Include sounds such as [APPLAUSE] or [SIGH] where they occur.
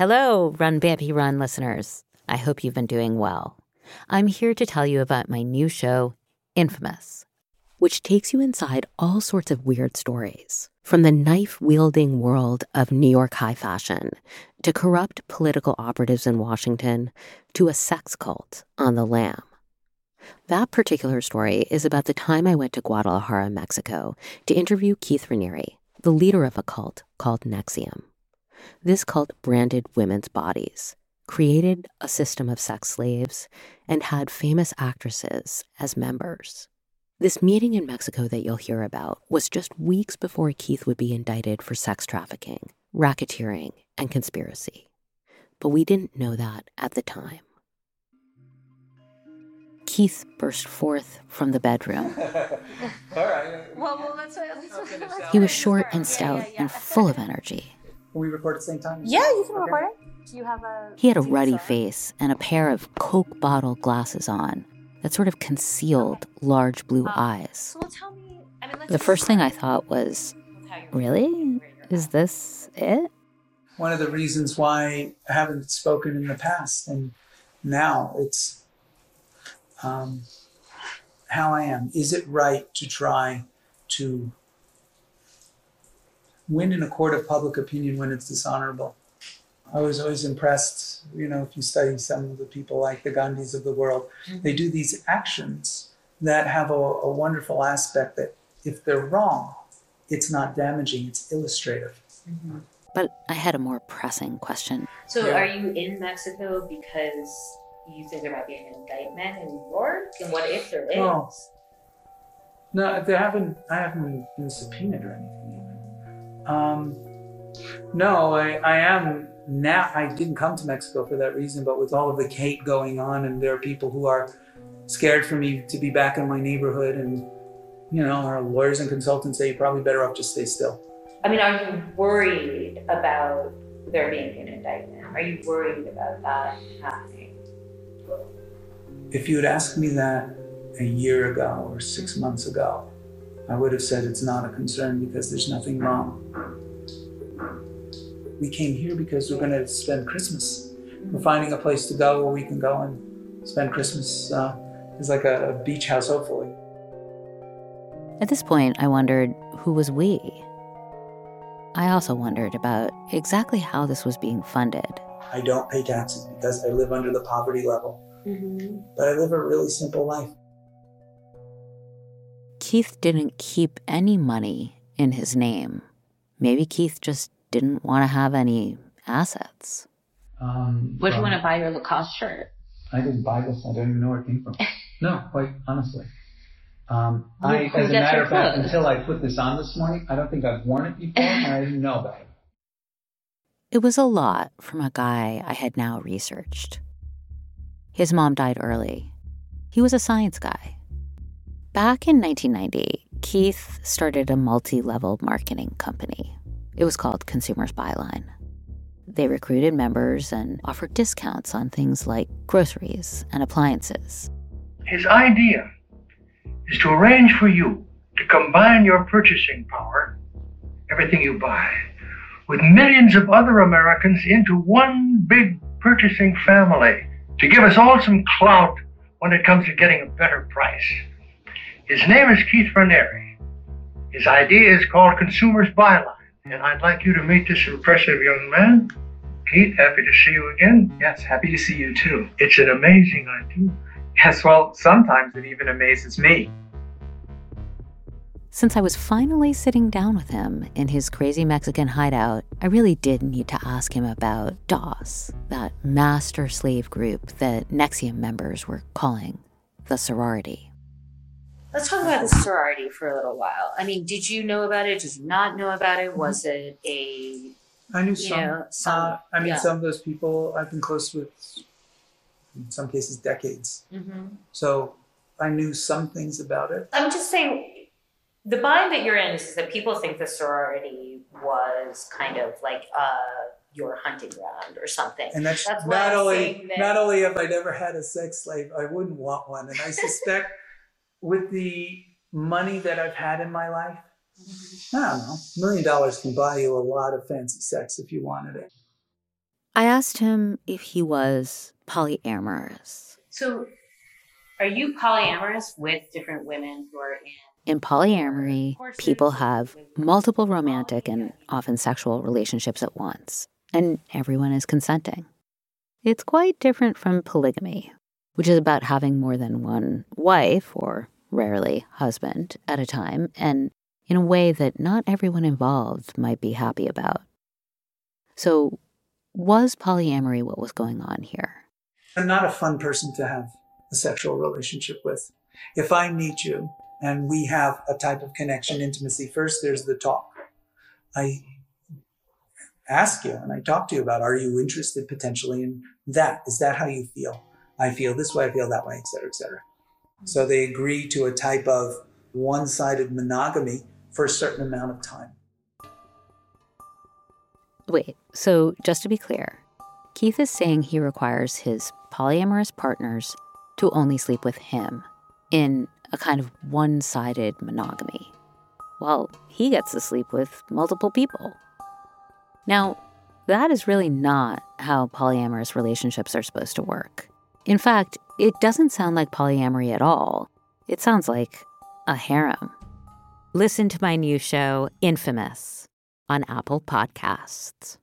Hello, Run Bambi Run listeners. I hope you've been doing well. I'm here to tell you about my new show, Infamous, which takes you inside all sorts of weird stories, from the knife wielding world of New York high fashion to corrupt political operatives in Washington to a sex cult on the lam. That particular story is about the time I went to Guadalajara, Mexico, to interview Keith Raniere, the leader of a cult called NXIVM. This cult branded women's bodies, created a system of sex slaves, and had famous actresses as members. This meeting in Mexico that you'll hear about was just weeks before Keith would be indicted for sex trafficking, racketeering, and conspiracy. But we didn't know that at the time. Keith burst forth from the bedroom. [LAUGHS] All right. Well, well, let's, let's, [LAUGHS] He was short and stout and full of energy. Can we record at the same time? Yeah, you can record it. Do you have a? He had a ruddy face and a pair of Coke bottle glasses on that sort of concealed large blue eyes. So tell me. I mean, The first thing I thought was, really? Is this it? One of the reasons why I haven't spoken in the past and now it's um, how I am. Is it right to try to win in a court of public opinion when it's dishonorable? I was always impressed, you know, if you study some of the people like the Gandhis of the world, mm-hmm. they do these actions that have a, a wonderful aspect that if they're wrong, it's not damaging, it's illustrative. Mm-hmm. But I had a more pressing question. So Yeah. are you in Mexico because you think there might be an indictment in New York? And what if there is? Oh. No, they haven't. I haven't been subpoenaed or anything. Um, no, I, I am now. I didn't come to Mexico for that reason, but with all of the hate going on, and there are people who are scared for me to be back in my neighborhood, and you know, our lawyers and consultants say you're probably better off just stay still. I mean, are you worried about there being an indictment? Are you worried about that happening? If you had asked me that a year ago or six months ago, I would have said it's not a concern because there's nothing wrong. We came here because we're going to spend Christmas. We're finding a place to go where we can go and spend Christmas. Uh, it's like a, a beach house, hopefully. At this point, I wondered who was we? I also wondered about exactly how this was being funded. I don't pay taxes because I live under the poverty level, Mm-hmm. but I live a really simple life. Keith didn't keep any money in his name. Maybe Keith just didn't want to have any assets. Um, What if you want to buy your Lacoste shirt? I didn't buy this. I don't even know where it came from. [LAUGHS] No, quite honestly. Um, Who- I, as a matter of fact, until I put this on this morning, I don't think I've worn it before, and I didn't know about it. It was a lot from a guy I had now researched. His mom died early. He was a science guy. Back in 1990, Keith started a multi level marketing company. It was called Consumers Buyline. They recruited members and offered discounts on things like groceries and appliances. His idea is to arrange for you to combine your purchasing power, everything you buy, with millions of other Americans into one big purchasing family to give us all some clout when it comes to getting a better price. His name is Keith Raniere. His idea is called Consumer's Buyline, and I'd like you to meet this impressive young man. Keith, happy to see you again. Yes, happy to see you too. It's an amazing idea. Yes, well, sometimes it even amazes me. Since I was finally sitting down with him in his crazy Mexican hideout, I really did need to ask him about DOS, that master slave group that NXIVM members were calling the sorority. Let's talk about the sorority for a little while. I mean, did you know about it? Did you not know about it? Was it a I knew some. know, some- uh, I mean, yeah. some of those people I've been close with, in some cases, decades. So I knew some things about it. I'm just saying, the bind that you're in is that people think the sorority was kind of like uh, your hunting ground or something. And that's, That's not only that- not only have I never had a sex slave, I wouldn't want one. And I suspect with the money that I've had in my life, mm-hmm. I don't know, a million dollars can buy you a lot of fancy sex if you wanted it. I asked him if he was polyamorous. So, are you polyamorous with different women who are in? In polyamory, people have multiple romantic and often sexual relationships at once, and everyone is consenting. It's quite different from polygamy, which is about having more than one wife, or rarely husband, at a time, and in a way that not everyone involved might be happy about. So, was polyamory what was going on here? I'm not a fun person to have a sexual relationship with. If I meet you and we have a type of connection, intimacy, first there's the talk. I ask you and I talk to you about are you interested potentially in that? Is that how you feel? I feel this way, I feel that way, et cetera, et cetera. Mm-hmm. So they agree to a type of one sided monogamy for a certain amount of time. Wait, so just to be clear, Keith is saying he requires his polyamorous partners to only sleep with him in a kind of one sided monogamy, while he gets to sleep with multiple people. Now, that is really not how polyamorous relationships are supposed to work. In fact, it doesn't sound like polyamory at all. It sounds like a harem. Listen to my new show, Infamous, on Apple Podcasts.